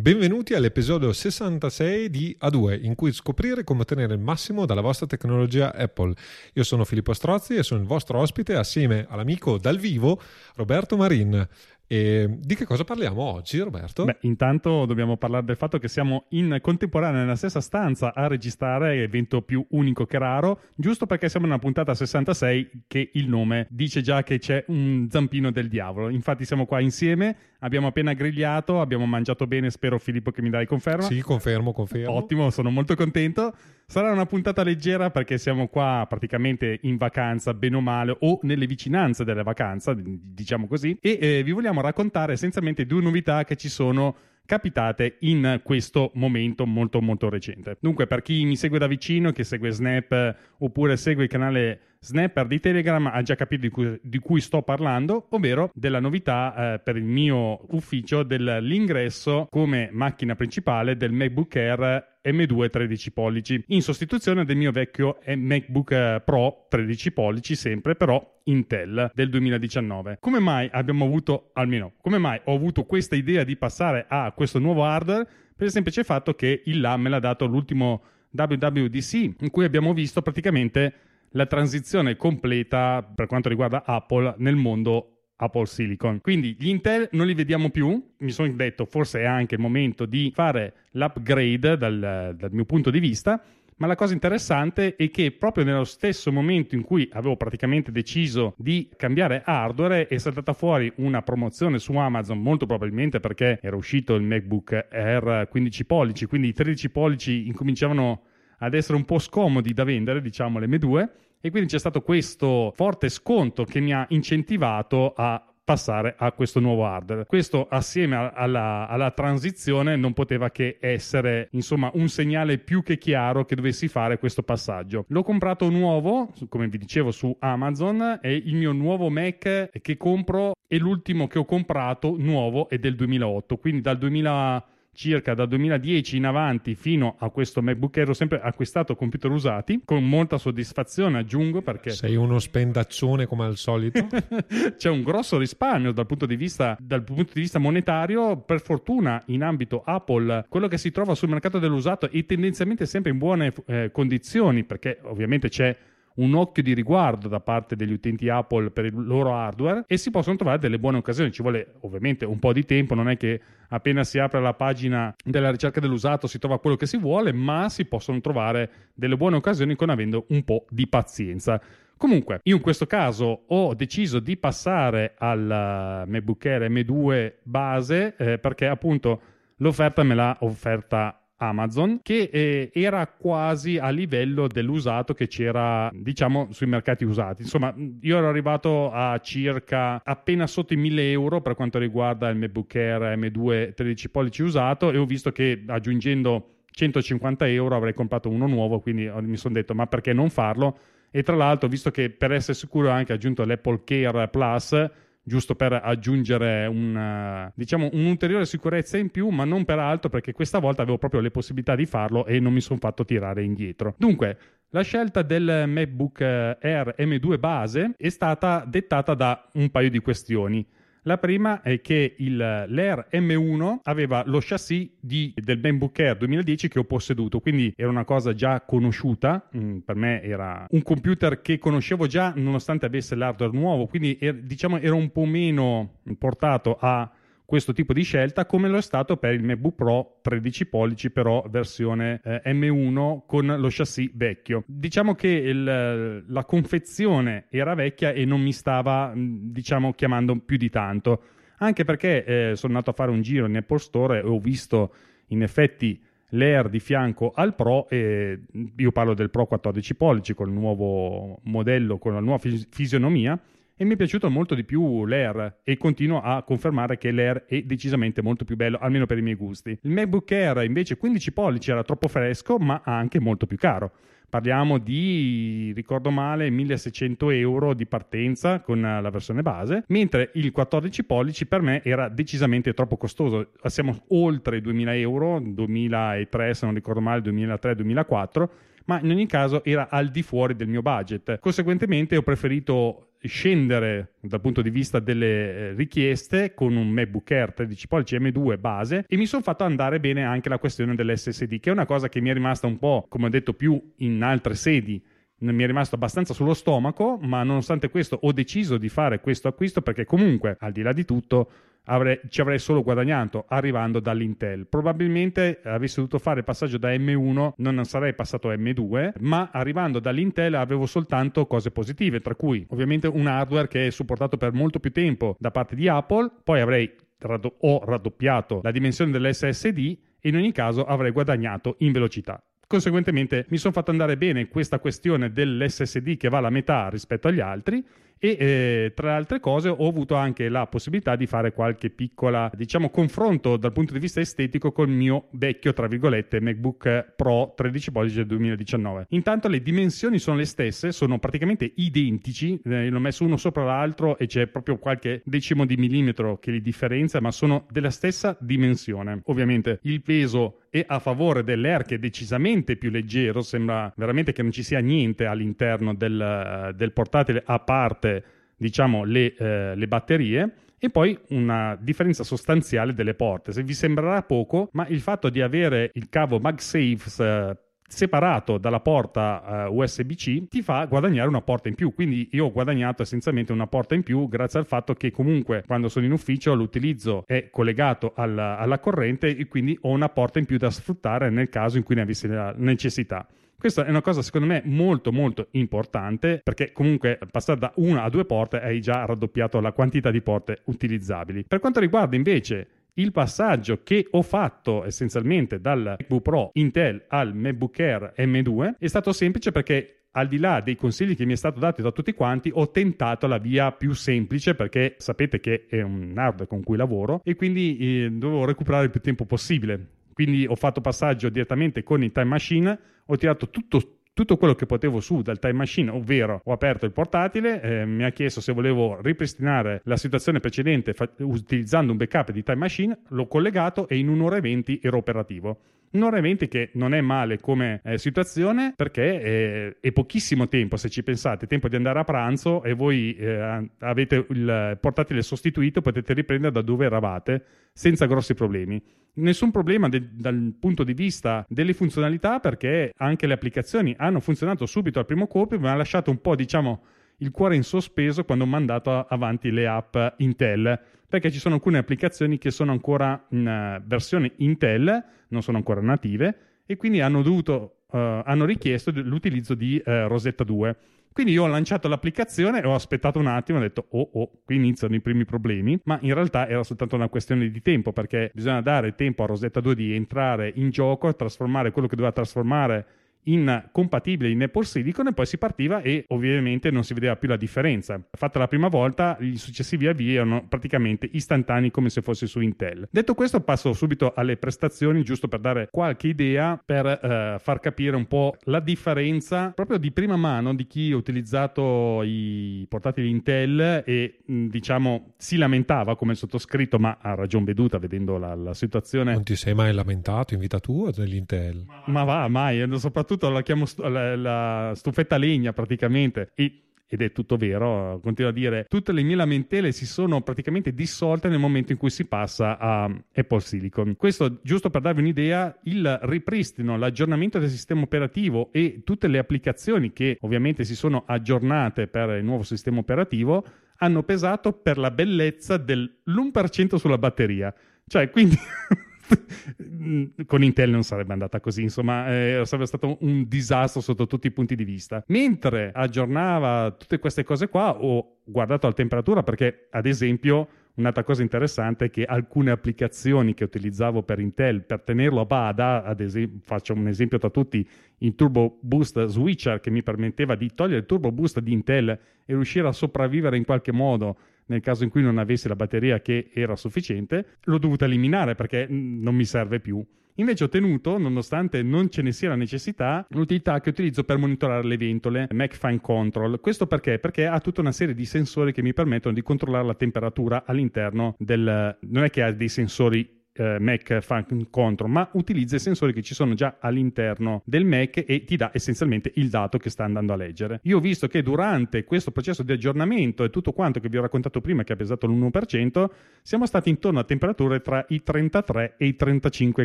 Benvenuti all'episodio 66 di A2, in cui scoprire come ottenere il massimo dalla vostra tecnologia Apple. Io sono Filippo Strozzi e sono il vostro ospite assieme all'amico dal vivo Roberto Marin. E di che cosa parliamo oggi, Roberto? Beh, intanto dobbiamo parlare del fatto che siamo in contemporanea nella stessa stanza a registrare evento più unico che raro, giusto perché siamo in una puntata 66 che il nome dice già che c'è un zampino del diavolo. Infatti siamo qua insieme, abbiamo appena grigliato, abbiamo mangiato bene, spero Filippo che mi dai conferma. Sì, confermo, confermo. Ottimo, sono molto contento. Sarà una puntata leggera perché siamo qua praticamente in vacanza, bene o male, o nelle vicinanze delle vacanze, diciamo così, e eh, vi vogliamo raccontare essenzialmente due novità che ci sono capitate in questo momento molto molto recente. Dunque, per chi mi segue da vicino, che segue Snap oppure segue il canale Snapper di Telegram ha già capito di cui, di cui sto parlando, ovvero della novità eh, per il mio ufficio dell'ingresso come macchina principale del MacBook Air M2 13 pollici in sostituzione del mio vecchio MacBook eh, Pro 13 pollici sempre però Intel del 2019. Come mai abbiamo avuto almeno come mai ho avuto questa idea di passare a questo nuovo hardware per il semplice fatto che il LAM me l'ha dato l'ultimo WWDC in cui abbiamo visto praticamente la transizione completa per quanto riguarda Apple nel mondo Apple Silicon. Quindi gli Intel non li vediamo più, mi sono detto forse è anche il momento di fare l'upgrade dal, dal mio punto di vista, ma la cosa interessante è che proprio nello stesso momento in cui avevo praticamente deciso di cambiare hardware è saltata fuori una promozione su Amazon, molto probabilmente perché era uscito il MacBook Air 15 pollici, quindi i 13 pollici incominciavano ad essere un po' scomodi da vendere, diciamo, le M2 e quindi c'è stato questo forte sconto che mi ha incentivato a passare a questo nuovo hardware. Questo assieme alla, alla, transizione non poteva che essere insomma un segnale più che chiaro che dovessi fare questo passaggio. L'ho comprato nuovo, come vi dicevo su Amazon, e il mio nuovo Mac che compro è l'ultimo che ho comprato nuovo è del 2008, quindi dal 2000 circa dal 2010 in avanti fino a questo MacBook Air ho sempre acquistato computer usati con molta soddisfazione aggiungo perché sei uno spendaccione come al solito. C'è un grosso risparmio dal punto, di vista, dal punto di vista monetario. Per fortuna in ambito Apple quello che si trova sul mercato dell'usato è tendenzialmente sempre in buone eh, condizioni perché ovviamente c'è un occhio di riguardo da parte degli utenti Apple per il loro hardware e si possono trovare delle buone occasioni. Ci vuole ovviamente un po' di tempo, non è che appena si apre la pagina della ricerca dell'usato si trova quello che si vuole, ma si possono trovare delle buone occasioni con avendo un po' di pazienza. Comunque, io in questo caso ho deciso di passare al MacBook Air M2 base eh, perché appunto l'offerta me l'ha offerta Amazon che eh, era quasi a livello dell'usato che c'era diciamo sui mercati usati. Insomma io ero arrivato a circa appena sotto i 1000 euro per quanto riguarda il MacBook Air M2 13 pollici usato e ho visto che aggiungendo 150 euro avrei comprato uno nuovo quindi mi sono detto ma perché non farlo? E tra l'altro visto che per essere sicuro ho anche aggiunto l'Apple Care Plus giusto per aggiungere una, diciamo, un'ulteriore sicurezza in più, ma non per altro perché questa volta avevo proprio le possibilità di farlo e non mi sono fatto tirare indietro. Dunque, la scelta del MacBook Air M2 base è stata dettata da un paio di questioni. La prima è che il, l'Air M1 aveva lo chassis di, del MacBook Air 2010 che ho posseduto, quindi era una cosa già conosciuta, mm, per me era un computer che conoscevo già nonostante avesse l'hardware nuovo, quindi er, diciamo era un po' meno portato a questo tipo di scelta come lo è stato per il MacBook Pro 13 pollici però versione eh, M1 con lo chassis vecchio. Diciamo che il, la confezione era vecchia e non mi stava mm, diciamo chiamando più di tanto, anche perché eh, sono andato a fare un giro in Apple Store e ho visto in effetti l'Air di fianco al Pro e io parlo del Pro 14 pollici con il nuovo modello, con la nuova fis- fisionomia e mi è piaciuto molto di più l'Air e continuo a confermare che l'Air è decisamente molto più bello, almeno per i miei gusti. Il MacBook Air invece 15 pollici era troppo fresco ma anche molto più caro. Parliamo di, ricordo male, 1600 euro di partenza con la versione base, mentre il 14 pollici per me era decisamente troppo costoso. Siamo oltre i 2000 euro, 2003 se non ricordo male, 2003-2004 ma in ogni caso era al di fuori del mio budget. Conseguentemente ho preferito scendere dal punto di vista delle eh, richieste con un MacBook Air 13 pollici M2 base e mi sono fatto andare bene anche la questione dell'SSD, che è una cosa che mi è rimasta un po', come ho detto, più in altre sedi. Mi è rimasto abbastanza sullo stomaco, ma nonostante questo ho deciso di fare questo acquisto perché comunque, al di là di tutto, avrei, ci avrei solo guadagnato arrivando dall'Intel. Probabilmente avessi dovuto fare il passaggio da M1 non sarei passato a M2, ma arrivando dall'Intel avevo soltanto cose positive, tra cui ovviamente un hardware che è supportato per molto più tempo da parte di Apple, poi avrei raddo- ho raddoppiato la dimensione dell'SSD e in ogni caso avrei guadagnato in velocità. Conseguentemente mi sono fatto andare bene questa questione dell'SSD che va alla metà rispetto agli altri e eh, tra le altre cose ho avuto anche la possibilità di fare qualche piccola diciamo confronto dal punto di vista estetico col mio vecchio tra virgolette MacBook Pro 13 pollici del 2019 intanto le dimensioni sono le stesse sono praticamente identici eh, l'ho messo uno sopra l'altro e c'è proprio qualche decimo di millimetro che li differenzia ma sono della stessa dimensione. Ovviamente il peso è a favore dell'Air che è decisamente più leggero sembra veramente che non ci sia niente all'interno del, del portatile a parte diciamo, le, eh, le batterie e poi una differenza sostanziale delle porte. Se vi sembrerà poco, ma il fatto di avere il cavo MagSafe eh, separato dalla porta uh, USB-C ti fa guadagnare una porta in più. Quindi io ho guadagnato essenzialmente una porta in più grazie al fatto che comunque quando sono in ufficio l'utilizzo è collegato alla, alla corrente e quindi ho una porta in più da sfruttare nel caso in cui ne avessi la necessità. Questa è una cosa secondo me molto molto importante perché comunque passare da una a due porte hai già raddoppiato la quantità di porte utilizzabili. Per quanto riguarda invece il passaggio che ho fatto essenzialmente dal MacBook Pro Intel al MacBook Air M2 è stato semplice perché al di là dei consigli che mi è stato dato da tutti quanti, ho tentato la via più semplice perché sapete che è un hardware con cui lavoro e quindi eh, dovevo recuperare il più tempo possibile. Quindi ho fatto passaggio direttamente con il Time Machine, ho tirato tutto, tutto quello che potevo su dal Time Machine, ovvero ho aperto il portatile, eh, mi ha chiesto se volevo ripristinare la situazione precedente fa- utilizzando un backup di Time Machine, l'ho collegato e in un'ora e venti ero operativo. Un'ora e venti che non è male come eh, situazione perché è, è, pochissimo tempo, se ci pensate, tempo di andare a pranzo e voi eh, avete il portatile sostituito, potete riprendere da dove eravate senza grossi problemi. Nessun problema de- dal punto di vista delle funzionalità perché anche le applicazioni hanno funzionato subito al primo colpo, ma ha lasciato un po', diciamo, il cuore in sospeso quando ho mandato avanti le app Intel, perché ci sono alcune applicazioni che sono ancora in uh, versione Intel, non sono ancora native, e quindi hanno, dovuto, uh, hanno richiesto l'utilizzo di uh, Rosetta 2. Quindi io ho lanciato l'applicazione e ho aspettato un attimo e ho detto oh oh, qui iniziano i primi problemi, ma in realtà era soltanto una questione di tempo perché bisogna dare tempo a Rosetta 2 di entrare in gioco, trasformare quello che doveva trasformare in compatibile in Apple Silicon e poi si partiva e ovviamente non si vedeva più la differenza. Fatta la prima volta, i successivi avvii erano praticamente istantanei come se fosse su Intel. Detto questo, passo subito alle prestazioni, giusto per dare qualche idea per eh, far capire un po' la differenza proprio di prima mano di chi ha utilizzato i portatili Intel e diciamo si lamentava come il sottoscritto, ma ha ragion veduta vedendo la, la situazione. Non ti sei mai lamentato in vita tua dell'Intel? Ma va, mai, soprattutto soprattutto la chiamo stu- la, la stufetta legna praticamente. E ed è tutto vero, continuo a dire, tutte le mie lamentele si sono praticamente dissolte nel momento in cui si passa a Apple Silicon. Questo giusto per darvi un'idea, il ripristino, l'aggiornamento del sistema operativo e tutte le applicazioni che ovviamente si sono aggiornate per il nuovo sistema operativo hanno pesato per la bellezza dell'1% sulla batteria. Cioè, quindi con Intel non sarebbe andata così, insomma, eh, sarebbe stato un disastro sotto tutti i punti di vista. Mentre aggiornava tutte queste cose qua, ho guardato la temperatura perché, ad esempio, Un'altra cosa interessante è che alcune applicazioni che utilizzavo per Intel per tenerlo a bada, ad esempio, faccio un esempio tra tutti, il Turbo Boost Switcher che mi permetteva di togliere il Turbo Boost di Intel e riuscire a sopravvivere in qualche modo nel caso in cui non avessi la batteria che era sufficiente, l'ho dovuta eliminare perché non mi serve più. Invece ho tenuto, nonostante non ce ne sia la necessità, l'utilità che utilizzo per monitorare le ventole MacFine Control. Questo perché? Perché ha tutta una serie di sensori che mi permettono di controllare la temperatura all'interno del... non è che ha dei sensori eh, Mac fa contro, ma utilizza i sensori che ci sono già all'interno del Mac e ti dà essenzialmente il dato che sta andando a leggere. Io ho visto che durante questo processo di aggiornamento e tutto quanto che vi ho raccontato prima, che ha pesato l'1%, siamo stati intorno a temperature tra i 33 e i 35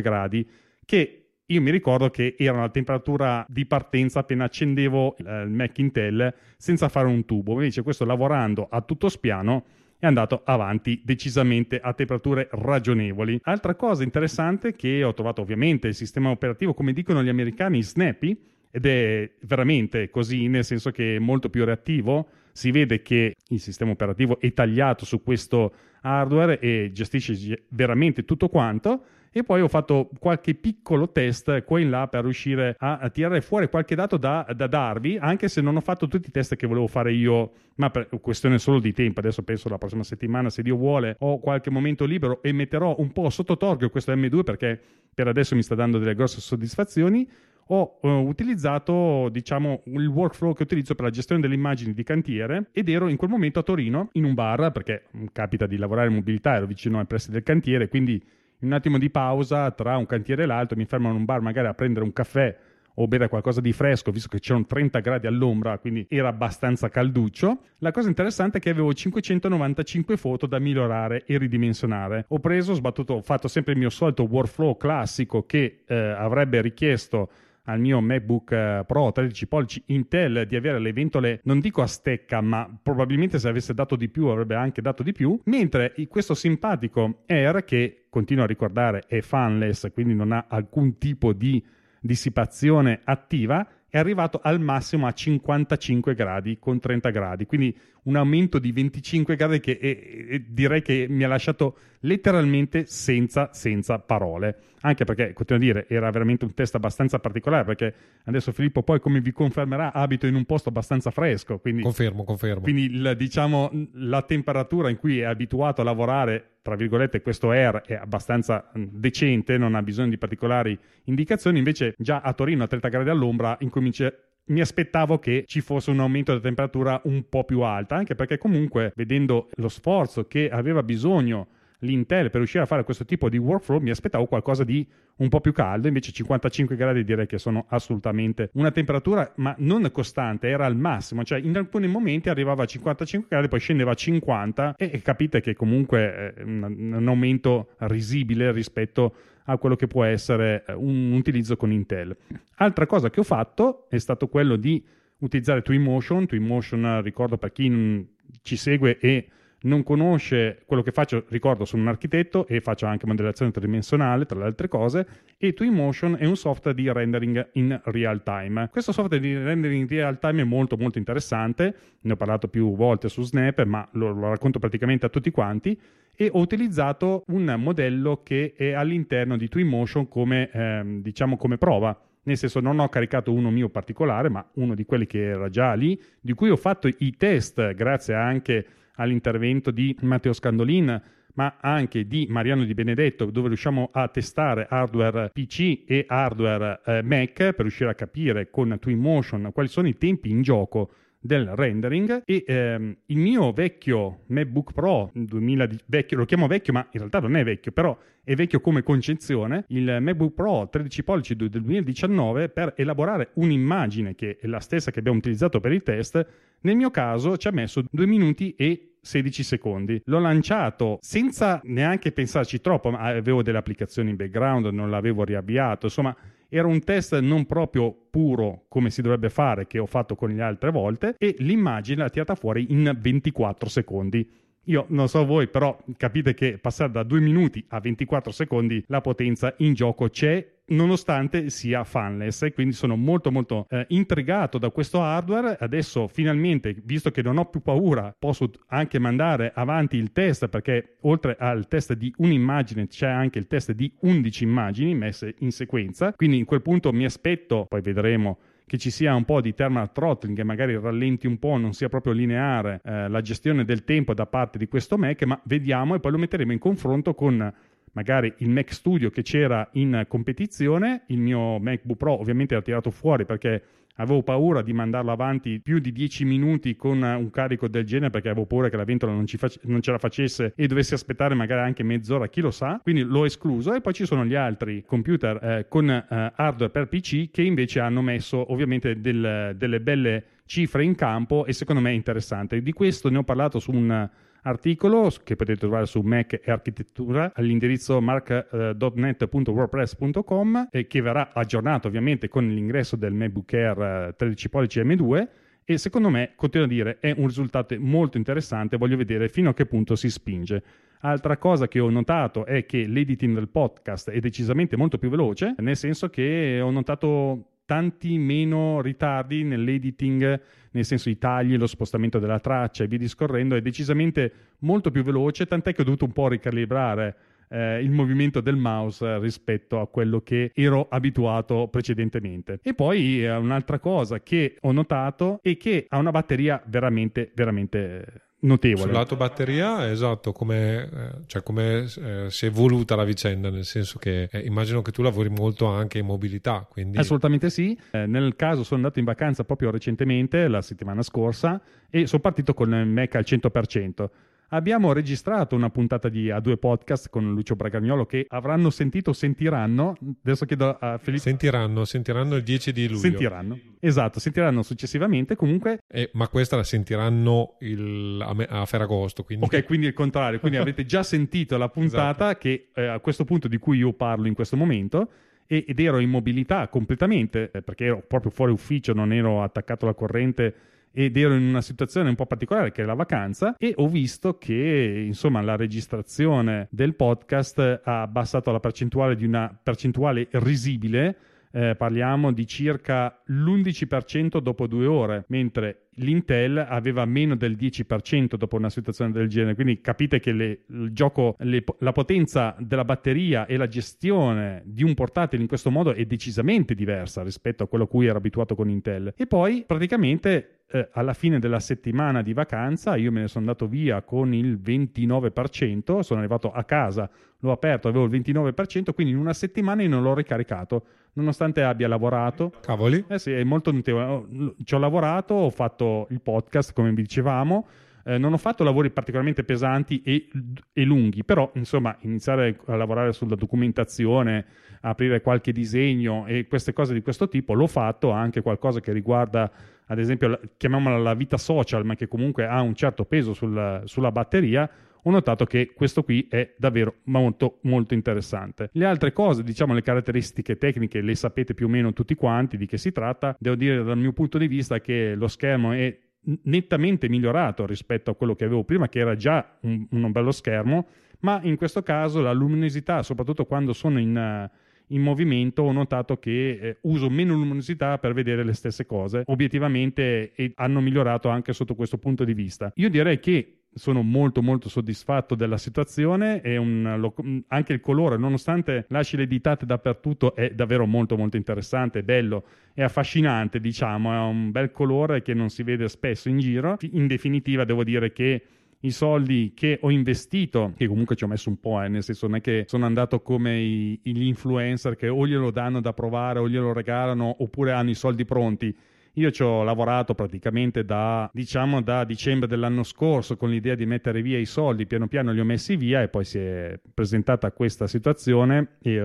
gradi, che io mi ricordo che era la temperatura di partenza appena accendevo il Mac Intel senza fare un tubo. Invece questo lavorando a tutto spiano è andato avanti decisamente a temperature ragionevoli. Altra cosa interessante che ho trovato ovviamente il sistema operativo, come dicono gli americani, snappy, ed è veramente così, nel senso che è molto più reattivo. Si vede che il sistema operativo è tagliato su questo hardware e gestisce veramente tutto quanto e poi ho fatto qualche piccolo test qua in là per riuscire a, tirare fuori qualche dato da, da, darvi, anche se non ho fatto tutti i test che volevo fare io, ma per questione solo di tempo. Adesso penso la prossima settimana, se Dio vuole, ho qualche momento libero e metterò un po' sotto torchio questo M2 perché per adesso mi sta dando delle grosse soddisfazioni ho uh, utilizzato diciamo il workflow che utilizzo per la gestione delle immagini di cantiere ed ero in quel momento a Torino in un bar perché mm, capita di lavorare in mobilità ero vicino ai pressi del cantiere quindi in un attimo di pausa tra un cantiere e l'altro mi fermo in un bar magari a prendere un caffè o bere qualcosa di fresco, visto che c'erano 30 gradi all'ombra, quindi era abbastanza calduccio. La cosa interessante è che avevo 595 foto da migliorare e ridimensionare. Ho preso, sbattuto, ho fatto sempre il mio solito workflow classico che eh, avrebbe richiesto al mio MacBook eh, Pro 13 pollici Intel di avere le ventole, non dico a stecca, ma probabilmente se avesse dato di più avrebbe anche dato di più, mentre questo simpatico Air che continuo a ricordare è fanless, quindi non ha alcun tipo di dissipazione attiva, è arrivato al massimo a 55 gradi con 30 gradi, quindi un aumento di 25 gradi che è, è, direi che mi ha lasciato letteralmente senza, senza parole. Anche perché, continuo a dire, era veramente un test abbastanza particolare, perché adesso Filippo poi, come vi confermerà, abito in un posto abbastanza fresco. Quindi, confermo, confermo. Quindi il, diciamo, la temperatura in cui è abituato a lavorare tra virgolette, questo Air è abbastanza decente, non ha bisogno di particolari indicazioni, invece già a Torino a 30 gradi all'ombra incomincia mi aspettavo che ci fosse un aumento della temperatura un po' più alta, anche perché comunque vedendo lo sforzo che aveva bisogno l'Intel per riuscire a fare questo tipo di workflow mi aspettavo qualcosa di un po' più caldo, invece 55 gradi direi che sono assolutamente una temperatura ma non costante, era al massimo, cioè in alcuni momenti arrivava a 55 gradi, poi scendeva a 50 e, capite che comunque è un, un aumento risibile rispetto a quello che può essere eh, un utilizzo con Intel. Altra cosa che ho fatto è stato quello di utilizzare Twinmotion, Twinmotion ricordo per chi ci segue e non conosce quello che faccio, ricordo sono un architetto e faccio anche modellazione tridimensionale tra le altre cose e Twinmotion è un software di rendering in real time. Questo software di rendering in real time è molto molto interessante, ne ho parlato più volte su Snap ma lo, lo racconto praticamente a tutti quanti. E ho utilizzato un modello che è all'interno di Twinmotion come, ehm, diciamo come prova. Nel senso non ho caricato uno mio particolare, ma uno di quelli che era già lì, di cui ho fatto i test grazie anche all'intervento di Matteo Scandolin, ma anche di Mariano Di Benedetto, dove riusciamo a testare hardware PC e hardware eh, Mac per riuscire a capire con Twinmotion quali sono i tempi in gioco del rendering e ehm, il mio vecchio MacBook Pro 2000 vecchio, lo chiamo vecchio ma in realtà non è vecchio però è vecchio come concezione il MacBook Pro 13 pollici del 2019 per elaborare un'immagine che è la stessa che abbiamo utilizzato per il test nel mio caso ci ha messo 2 minuti e 16 secondi. L'ho lanciato senza neanche pensarci troppo, ma avevo delle applicazioni in background, non l'avevo riavviato, insomma era un test non proprio puro come si dovrebbe fare che ho fatto con le altre volte e l'immagine l'ha tirata fuori in 24 secondi. Io non so voi, però capite che passare da 2 minuti a 24 secondi la potenza in gioco c'è nonostante sia fanless. E quindi sono molto molto eh, intrigato da questo hardware. Adesso finalmente visto che non ho più paura posso anche mandare avanti il test perché oltre al test di un'immagine c'è anche il test di 11 immagini messe in sequenza. Quindi in quel punto mi aspetto poi vedremo che ci sia un po' di thermal throttling, che magari rallenti un po', non sia proprio lineare eh, la gestione del tempo da parte di questo Mac, ma vediamo e poi lo metteremo in confronto con magari il Mac Studio che c'era in competizione, il mio MacBook Pro ovviamente era tirato fuori perché avevo paura di mandarlo avanti più di 10 minuti con un carico del genere perché avevo paura che la ventola non, face- non ce la facesse e dovessi aspettare magari anche mezz'ora, chi lo sa, quindi l'ho escluso e poi ci sono gli altri computer eh, con eh, hardware per PC che invece hanno messo ovviamente del, delle belle cifre in campo e secondo me è interessante. Di questo ne ho parlato su un articolo che potete trovare su Mac e architettura all'indirizzo mark.net.wordpress.com e che verrà aggiornato ovviamente con l'ingresso del MacBook Air 13 pollici M2 e secondo me, continuo a dire, è un risultato molto interessante, voglio vedere fino a che punto si spinge. Altra cosa che ho notato è che l'editing del podcast è decisamente molto più veloce, nel senso che ho notato tanti meno ritardi nell'editing, nel senso i tagli, lo spostamento della traccia e via discorrendo, è decisamente molto più veloce, tant'è che ho dovuto un po' ricalibrare eh, il movimento del mouse rispetto a quello che ero abituato precedentemente. E poi eh, un'altra cosa che ho notato è che ha una batteria veramente, veramente notevole. Sul lato batteria, esatto, come, eh, cioè come eh, si è evoluta la vicenda, nel senso che eh, immagino che tu lavori molto anche in mobilità. Quindi... Assolutamente sì. Eh, nel caso sono andato in vacanza proprio recentemente, la settimana scorsa, e sono partito con il Mac al 100%. Abbiamo registrato una puntata di A2 Podcast con Lucio Bragagnolo che avranno sentito, sentiranno. Adesso chiedo a Felipe. Sentiranno, sentiranno il 10 di luglio. Sentiranno, esatto, sentiranno successivamente. Comunque. Eh, ma questa la sentiranno il, a, a, Ferragosto. Quindi... Ok, quindi il contrario. Quindi avete già sentito la puntata esatto. che eh, a questo punto di cui io parlo in questo momento ed ero in mobilità completamente eh, perché ero proprio fuori ufficio, non ero attaccato alla corrente ed ero in una situazione un po' particolare che è la vacanza e ho visto che insomma la registrazione del podcast ha abbassato la percentuale di una percentuale risibile eh, parliamo di circa l'11% dopo due ore, mentre l'Intel aveva meno del 10% dopo una situazione del genere. Quindi capite che le, il gioco, le, la potenza della batteria e la gestione di un portatile in questo modo è decisamente diversa rispetto a quello a cui ero abituato con Intel. E poi praticamente eh, alla fine della settimana di vacanza io me ne sono andato via con il 29%, sono arrivato a casa, l'ho aperto, avevo il 29%, quindi in una settimana io non l'ho ricaricato, nonostante abbia lavorato. Cavoli? Eh sì, è molto notevole. Ci ho lavorato, ho fatto il podcast, come vi dicevamo, eh, non ho fatto lavori particolarmente pesanti e, e, lunghi, però insomma iniziare a lavorare sulla documentazione, aprire qualche disegno e queste cose di questo tipo l'ho fatto, anche qualcosa che riguarda ad esempio chiamiamola la vita social, ma che comunque ha un certo peso sul, sulla batteria, ho notato che questo qui è davvero molto molto interessante. Le altre cose, diciamo le caratteristiche tecniche, le sapete più o meno tutti quanti di che si tratta. Devo dire dal mio punto di vista che lo schermo è nettamente migliorato rispetto a quello che avevo prima, che era già un, un bello schermo, ma in questo caso la luminosità, soprattutto quando sono in, in movimento, ho notato che eh, uso meno luminosità per vedere le stesse cose. Obiettivamente e hanno migliorato anche sotto questo punto di vista. Io direi che sono molto molto soddisfatto della situazione e un, lo, anche il colore nonostante lasci le ditate dappertutto è davvero molto molto interessante bello e affascinante diciamo è un bel colore che non si vede spesso in giro in definitiva devo dire che i soldi che ho investito, che comunque ci ho messo un po', eh, nel senso non è che sono andato come i, gli influencer che o glielo danno da provare o glielo regalano oppure hanno i soldi pronti. Io ci ho lavorato praticamente da, diciamo, da dicembre dell'anno scorso con l'idea di mettere via i soldi, piano piano li ho messi via e poi si è presentata questa situazione. E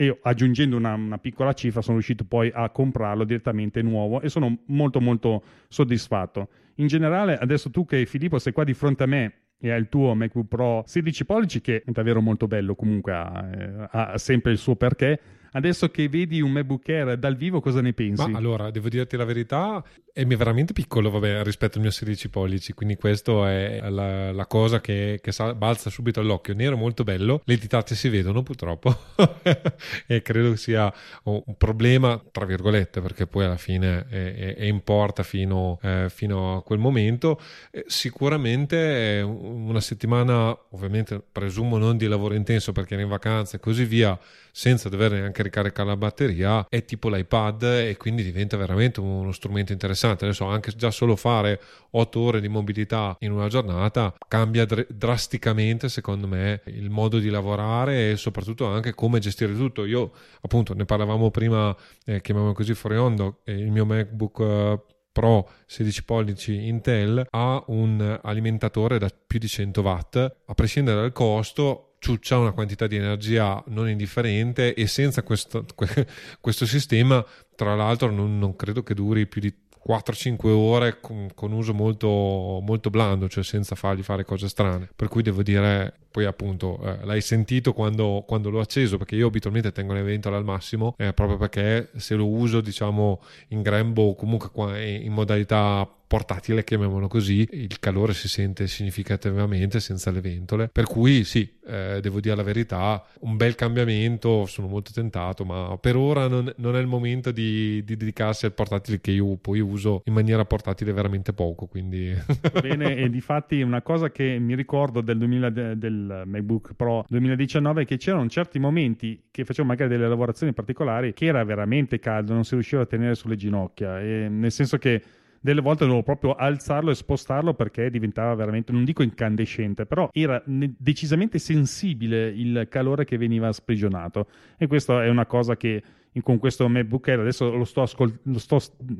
e aggiungendo una, una, piccola cifra sono riuscito poi a comprarlo direttamente nuovo e sono molto molto soddisfatto. In generale, adesso tu che Filippo sei qua di fronte a me e hai il tuo MacBook Pro 16 pollici che è davvero molto bello, comunque ha, eh, ha sempre il suo perché Adesso che vedi un MacBook Air dal vivo, cosa ne pensi? Ma allora, devo dirti la verità, è veramente piccolo vabbè, rispetto al mio 16 pollici, quindi questa è la, la, cosa che, che balza subito all'occhio. Nero molto bello, le ditate si vedono purtroppo e credo sia un problema, tra virgolette, perché poi alla fine è, è, è in porta fino, eh, fino, a quel momento. Eh, sicuramente una settimana, ovviamente presumo non di lavoro intenso perché ero in vacanza e così via, senza dover neanche ricaricare la batteria, è tipo l'iPad e quindi diventa veramente uno strumento interessante interessante, adesso anche già solo fare 8 ore di mobilità in una giornata cambia dr- drasticamente secondo me il modo di lavorare e soprattutto anche come gestire tutto. Io appunto ne parlavamo prima, eh, chiamiamolo così fuori onda, eh, il mio MacBook eh, Pro 16 pollici Intel ha un alimentatore da più di 100 watt, a prescindere dal costo ciuccia una quantità di energia non indifferente e senza questo, questo sistema tra l'altro non, non credo che duri più di 4-5 ore con, con, uso molto, molto blando, cioè senza fargli fare cose strane. Per cui devo dire, poi appunto eh, l'hai sentito quando, quando, l'ho acceso, perché io abitualmente tengo le ventole al massimo, eh, proprio perché se lo uso diciamo in grembo o comunque in modalità portatile, chiamiamolo così, il calore si sente significativamente senza le ventole. Per cui sì, eh, devo dire la verità, un bel cambiamento, sono molto tentato, ma per ora non, non è il momento di, di, dedicarsi al portatile che io poi uso in maniera portatile veramente poco. Quindi... Bene, e di fatti una cosa che mi ricordo del, 2000, del MacBook Pro 2019 è che c'erano certi momenti che facevo magari delle lavorazioni particolari che era veramente caldo, non si riusciva a tenere sulle ginocchia, e nel senso che delle volte dovevo proprio alzarlo e spostarlo perché diventava veramente, non dico incandescente, però era decisamente sensibile il calore che veniva sprigionato. E questa è una cosa che con questo MacBook Air adesso lo sto, ascol-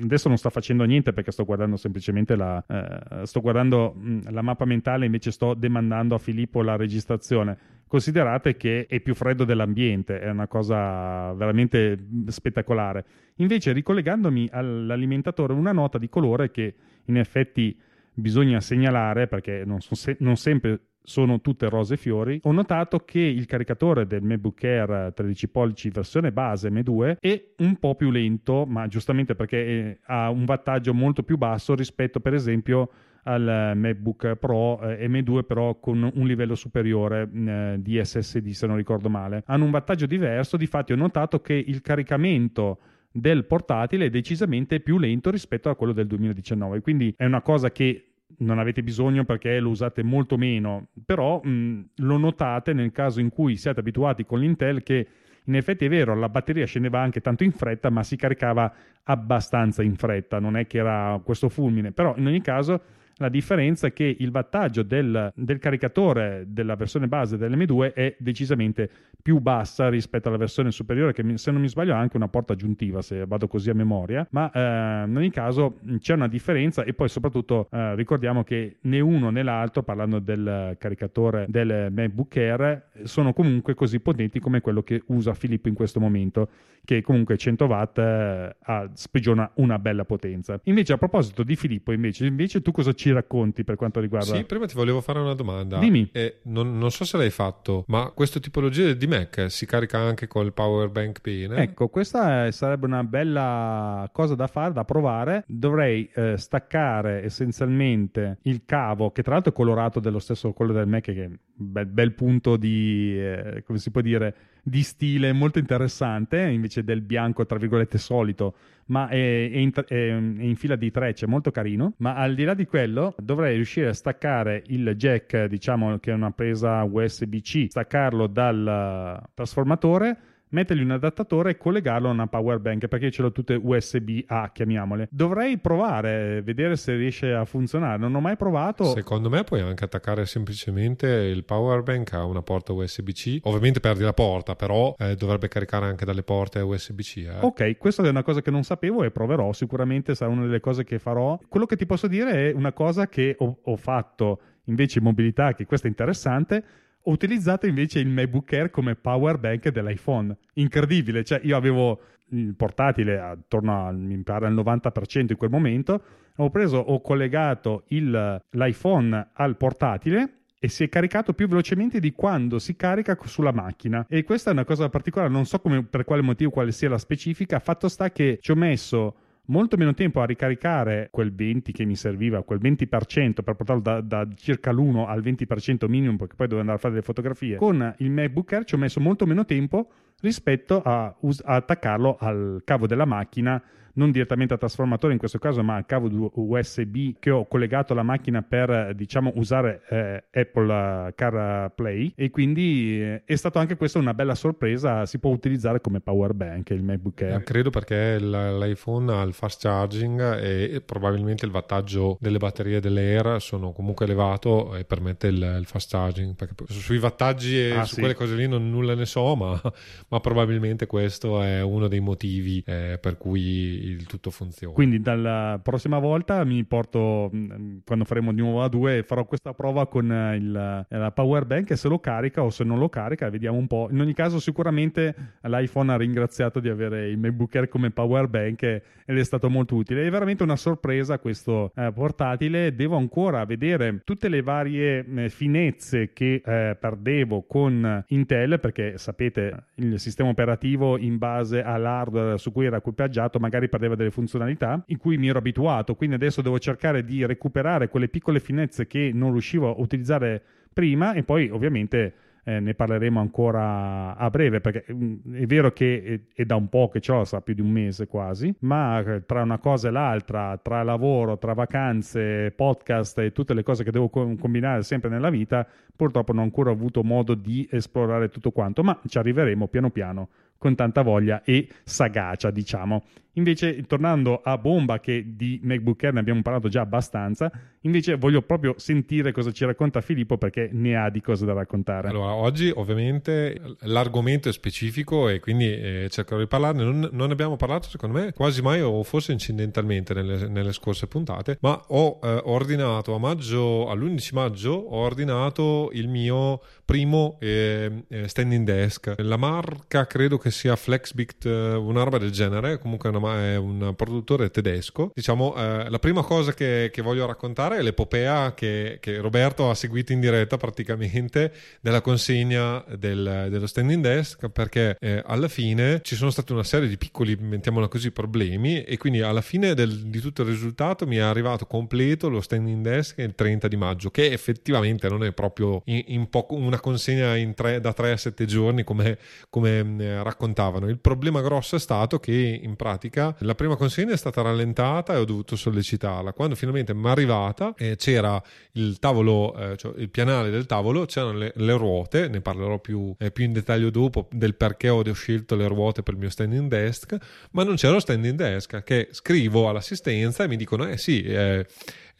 adesso non sta facendo niente perché sto guardando semplicemente la eh, guardando mh, la mappa mentale invece sto demandando a Filippo la registrazione considerate che è più freddo dell'ambiente è una cosa veramente spettacolare invece ricollegandomi all'alimentatore una nota di colore che in effetti bisogna segnalare perché non, se- non sempre sono tutte rose e fiori. Ho notato che il caricatore del MacBook Air 13 pollici versione base M2 è un po' più lento, ma giustamente perché eh, ha un wattaggio molto più basso rispetto per esempio al MacBook Pro eh, M2 però con un livello superiore eh, di SSD se non ricordo male. Hanno un wattaggio diverso, difatti ho notato che il caricamento del portatile è decisamente più lento rispetto a quello del 2019, quindi è una cosa che non avete bisogno perché lo usate molto meno, però mh, lo notate nel caso in cui siate abituati con l'Intel che in effetti è vero, la batteria scendeva anche tanto in fretta, ma si caricava abbastanza in fretta, non è che era questo fulmine, però in ogni caso la differenza è che il wattaggio del, del caricatore della versione base dell'M2 è decisamente più bassa rispetto alla versione superiore, che se non mi sbaglio ha anche una porta aggiuntiva, se vado così a memoria, ma eh, in ogni caso c'è una differenza e poi soprattutto eh, ricordiamo che né uno né l'altro, parlando del caricatore del MacBook Air, sono comunque così potenti come quello che usa Filippo in questo momento, che comunque 100 watt eh, sprigiona una bella potenza. Invece a proposito di Filippo, invece, invece tu cosa ci ci racconti per quanto riguarda... Sì, prima ti volevo fare una domanda. Dimmi. Eh, non, non, so se l'hai fatto, ma questa tipologia di Mac si carica anche col power bank pin? Ecco, questa sarebbe una bella cosa da fare, da provare. Dovrei eh, staccare essenzialmente il cavo, che tra l'altro è colorato dello stesso quello del Mac, che è un bel, bel punto di, eh, come si può dire, di stile molto interessante, invece del bianco, tra virgolette, solito, ma è, è, in, è, in, fila di trecce, molto carino. Ma al di là di quello, dovrei riuscire a staccare il jack, diciamo che è una presa USB-C, staccarlo dal trasformatore mettergli un adattatore e collegarlo a una power bank perché ce l'ho tutte USB A, chiamiamole. Dovrei provare, vedere se riesce a funzionare. Non ho mai provato. Secondo me puoi anche attaccare semplicemente il power bank a una porta USB-C. Ovviamente perdi la porta, però eh, dovrebbe caricare anche dalle porte USB-C. Eh. Ok, questa è una cosa che non sapevo e proverò. Sicuramente sarà una delle cose che farò. Quello che ti posso dire è una cosa che ho, ho fatto invece in mobilità, che questa è interessante ho utilizzato invece il MacBook Air come power bank dell'iPhone. Incredibile, cioè io avevo il portatile attorno al, mi pare al 90% in quel momento, ho preso, ho collegato il, l'iPhone al portatile e si è caricato più velocemente di quando si carica sulla macchina. E questa è una cosa particolare, non so come, per quale motivo, quale sia la specifica. Fatto sta che ci ho messo molto meno tempo a ricaricare quel 20 che mi serviva, quel 20% per portarlo da, da circa l'1 al 20% minimum, perché poi dovevo andare a fare delle fotografie. Con il MacBook Air ci ho messo molto meno tempo rispetto a, us- a attaccarlo al cavo della macchina non direttamente al trasformatore in questo caso, ma al cavo USB che ho collegato alla macchina per diciamo usare eh, Apple CarPlay e quindi eh, è stato anche questa una bella sorpresa, si può utilizzare come power bank il MacBook Air. Eh, credo perché l'iPhone ha il fast charging e probabilmente il wattaggio delle batterie dell'Air sono comunque elevato e permette il, il fast charging perché sui wattaggi e ah, su sì. quelle cose lì non nulla ne so ma, ma, probabilmente questo è uno dei motivi eh, per cui il tutto funziona. Quindi dalla prossima volta mi porto mm, quando faremo di nuovo a 2 farò questa prova con eh, il, eh, la power bank e se lo carica o se non lo carica vediamo un po' in ogni caso sicuramente l'iPhone ha ringraziato di avere il MacBook Air come power bank ed è stato molto utile. È veramente una sorpresa questo eh, portatile. Devo ancora vedere tutte le varie eh, finezze che eh, perdevo con Intel perché sapete il sistema operativo in base all'hardware su cui era equipaggiato magari perdeva delle funzionalità in cui mi ero abituato. Quindi adesso devo cercare di recuperare quelle piccole finezze che non riuscivo a utilizzare prima e poi ovviamente eh, ne parleremo ancora a breve perché mm, è vero che è, è, da un po' che l'ho, sa più di un mese quasi, ma eh, tra una cosa e l'altra, tra lavoro, tra vacanze, podcast e tutte le cose che devo co- combinare sempre nella vita, purtroppo non ho ancora avuto modo di esplorare tutto quanto, ma ci arriveremo piano piano con tanta voglia e sagacia, diciamo. Invece, tornando a bomba, che di MacBook Air ne abbiamo parlato già abbastanza, invece voglio proprio sentire cosa ci racconta Filippo perché ne ha di cose da raccontare. Allora, oggi ovviamente l'argomento è specifico e quindi eh, cercherò di parlarne. Non, non, abbiamo parlato, secondo me, quasi mai o forse incidentalmente nelle, nelle scorse puntate, ma ho eh, ordinato a maggio, all'11 maggio, ho ordinato il mio primo eh, standing desk. La marca credo che sia Flexbit, eh, una roba del genere, comunque è un produttore tedesco. Diciamo, eh, la prima cosa che, che, voglio raccontare è l'epopea che, che, Roberto ha seguito in diretta praticamente della consegna del, dello standing desk, perché eh, alla fine ci sono state una serie di piccoli, mettiamola così, problemi e quindi alla fine del, di tutto il risultato mi è arrivato completo lo standing desk il 30 di maggio, che effettivamente non è proprio in, in poco, una consegna tre, da 3 a 7 giorni come, come eh, raccontavano. Il problema grosso è stato che in pratica la prima consegna è stata rallentata e ho dovuto sollecitarla. Quando finalmente mi è arrivata eh, c'era il tavolo, eh, cioè il pianale del tavolo, c'erano le, le ruote, ne parlerò più, eh, più, in dettaglio dopo del perché ho scelto le ruote per il mio standing desk, ma non c'era lo standing desk che scrivo all'assistenza e mi dicono eh sì, eh,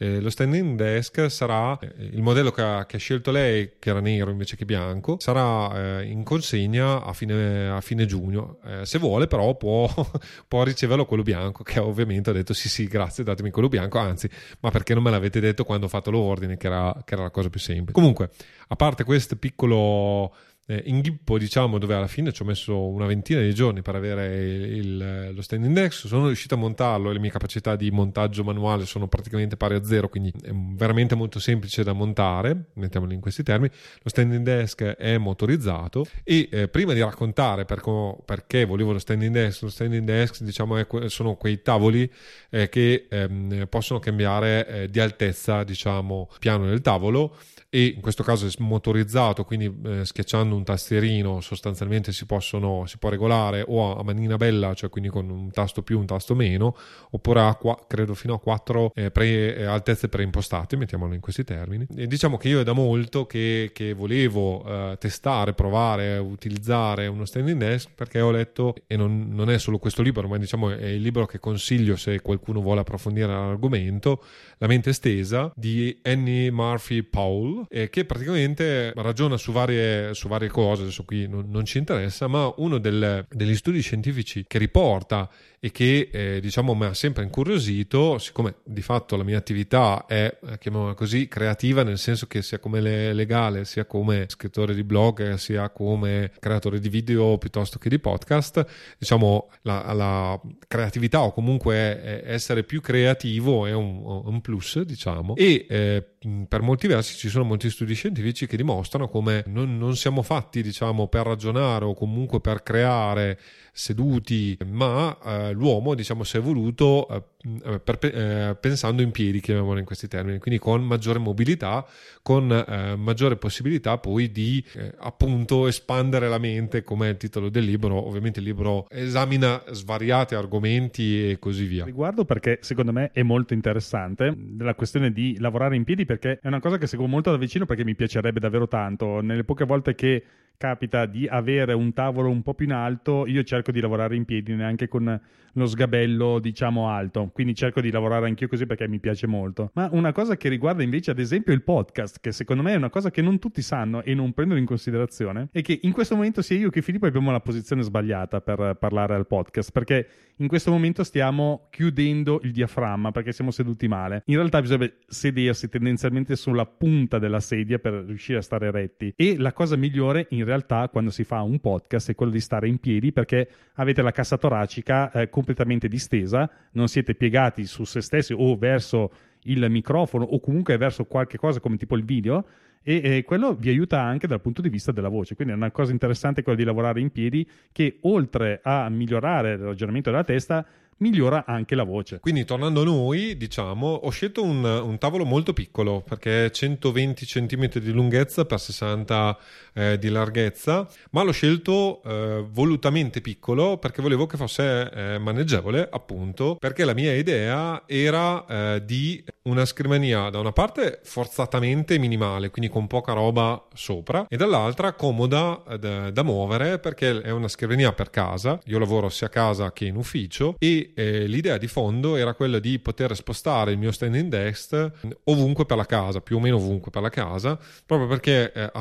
eh, lo standing desk sarà eh, il modello che ha, che ha, scelto lei, che era nero invece che bianco, sarà eh, in consegna a fine, a fine giugno. Eh, se vuole, però, può, può, riceverlo quello bianco. Che ovviamente ha detto: Sì, sì, grazie, datemi quello bianco. Anzi, ma perché non me l'avete detto quando ho fatto l'ordine, che era, che era la cosa più semplice. Comunque, a parte questo piccolo eh, inghippo, diciamo, dove alla fine ci ho messo una ventina di giorni per avere il, il, lo stand index. Sono riuscito a montarlo e le mie capacità di montaggio manuale sono praticamente pari a zero, quindi è veramente molto semplice da montare, mettiamolo in questi termini. Lo standing desk è motorizzato e eh, prima di raccontare per co- perché volevo lo standing desk, lo standing desk diciamo que- sono quei tavoli eh, che ehm, possono cambiare eh, di altezza, diciamo, piano del tavolo e in questo caso è motorizzato, quindi eh, schiacciando un tastierino sostanzialmente si, possono, si può regolare o a manina bella, cioè quindi con un tasto più, un tasto meno, oppure a qua, credo fino a quattro eh, pre, eh, altezze preimpostate, mettiamolo in questi termini. E diciamo che io è da molto che, che volevo eh, testare, provare, utilizzare uno standing desk perché ho letto, e non, non, è solo questo libro, ma diciamo è il libro che consiglio se qualcuno vuole approfondire l'argomento, La mente estesa di Annie Murphy Powell eh, che praticamente ragiona su varie, su varie cose, adesso qui non, non ci interessa, ma uno del, degli studi scientifici che riporta e che eh, diciamo mi ha sempre incuriosito, siccome di fatto la mia attività è, eh, chiamiamola così, creativa, nel senso che sia come legale, sia come scrittore di blog, sia come creatore di video piuttosto che di podcast, diciamo la, la creatività o comunque essere più creativo è un, un plus, diciamo, e eh, per molti versi ci sono molti studi scientifici che dimostrano come non, non siamo fatti, diciamo, per ragionare o comunque per creare seduti, ma eh, l'uomo diciamo si è evoluto eh, per, eh, pensando in piedi, chiamiamolo in questi termini, quindi con maggiore mobilità, con eh, maggiore possibilità poi di eh, appunto espandere la mente, come è il titolo del libro. Ovviamente il libro esamina svariati argomenti e così via. Riguardo perché secondo me è molto interessante la questione di lavorare in piedi perché è una cosa che seguo molto da vicino perché mi piacerebbe davvero tanto. Nelle poche volte che capita di avere un tavolo un po' più in alto, io cerco di lavorare in piedi, neanche con lo sgabello, diciamo, alto. Quindi cerco di lavorare anch'io così perché mi piace molto. Ma una cosa che riguarda invece, ad esempio, il podcast, che secondo me è una cosa che non tutti sanno e non prendono in considerazione, è che in questo momento sia io che Filippo abbiamo la posizione sbagliata per parlare al podcast, perché in questo momento stiamo chiudendo il diaframma perché siamo seduti male. In realtà bisogna sedersi tendenzialmente sulla punta della sedia per riuscire a stare retti. E la cosa migliore in realtà quando si fa un podcast è quello di stare in piedi perché avete la cassa toracica eh, completamente distesa, non siete piegati su se stessi o verso il microfono o comunque verso qualche cosa come tipo il video e, e, quello vi aiuta anche dal punto di vista della voce. Quindi è una cosa interessante quella di lavorare in piedi che oltre a migliorare il ragionamento della testa migliora anche la voce. Quindi tornando a noi, diciamo, ho scelto un, un tavolo molto piccolo perché è 120 cm di lunghezza per 60 eh, di larghezza, ma l'ho scelto eh, volutamente piccolo perché volevo che fosse eh, maneggevole, appunto, perché la mia idea era eh, di una scrivania da una parte forzatamente minimale, quindi con poca roba sopra, e dall'altra comoda eh, da, da muovere perché è una scrivania per casa. Io lavoro sia a casa che in ufficio e eh, l'idea di fondo era quella di poter spostare il mio standing desk ovunque per la casa, più o meno ovunque per la casa, proprio perché eh,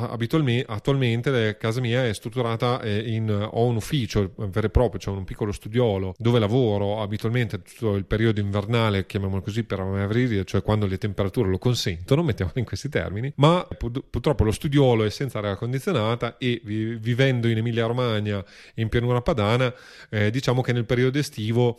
attualmente casa mia è strutturata eh, in ho un ufficio vero e proprio, cioè un piccolo studiolo dove lavoro abitualmente tutto il periodo invernale, chiamiamolo così per avril, cioè quando le temperature lo consentono, mettiamolo in questi termini, ma purtroppo lo studiolo è senza aria condizionata e vivendo in Emilia Romagna in pianura padana, eh, diciamo che nel periodo estivo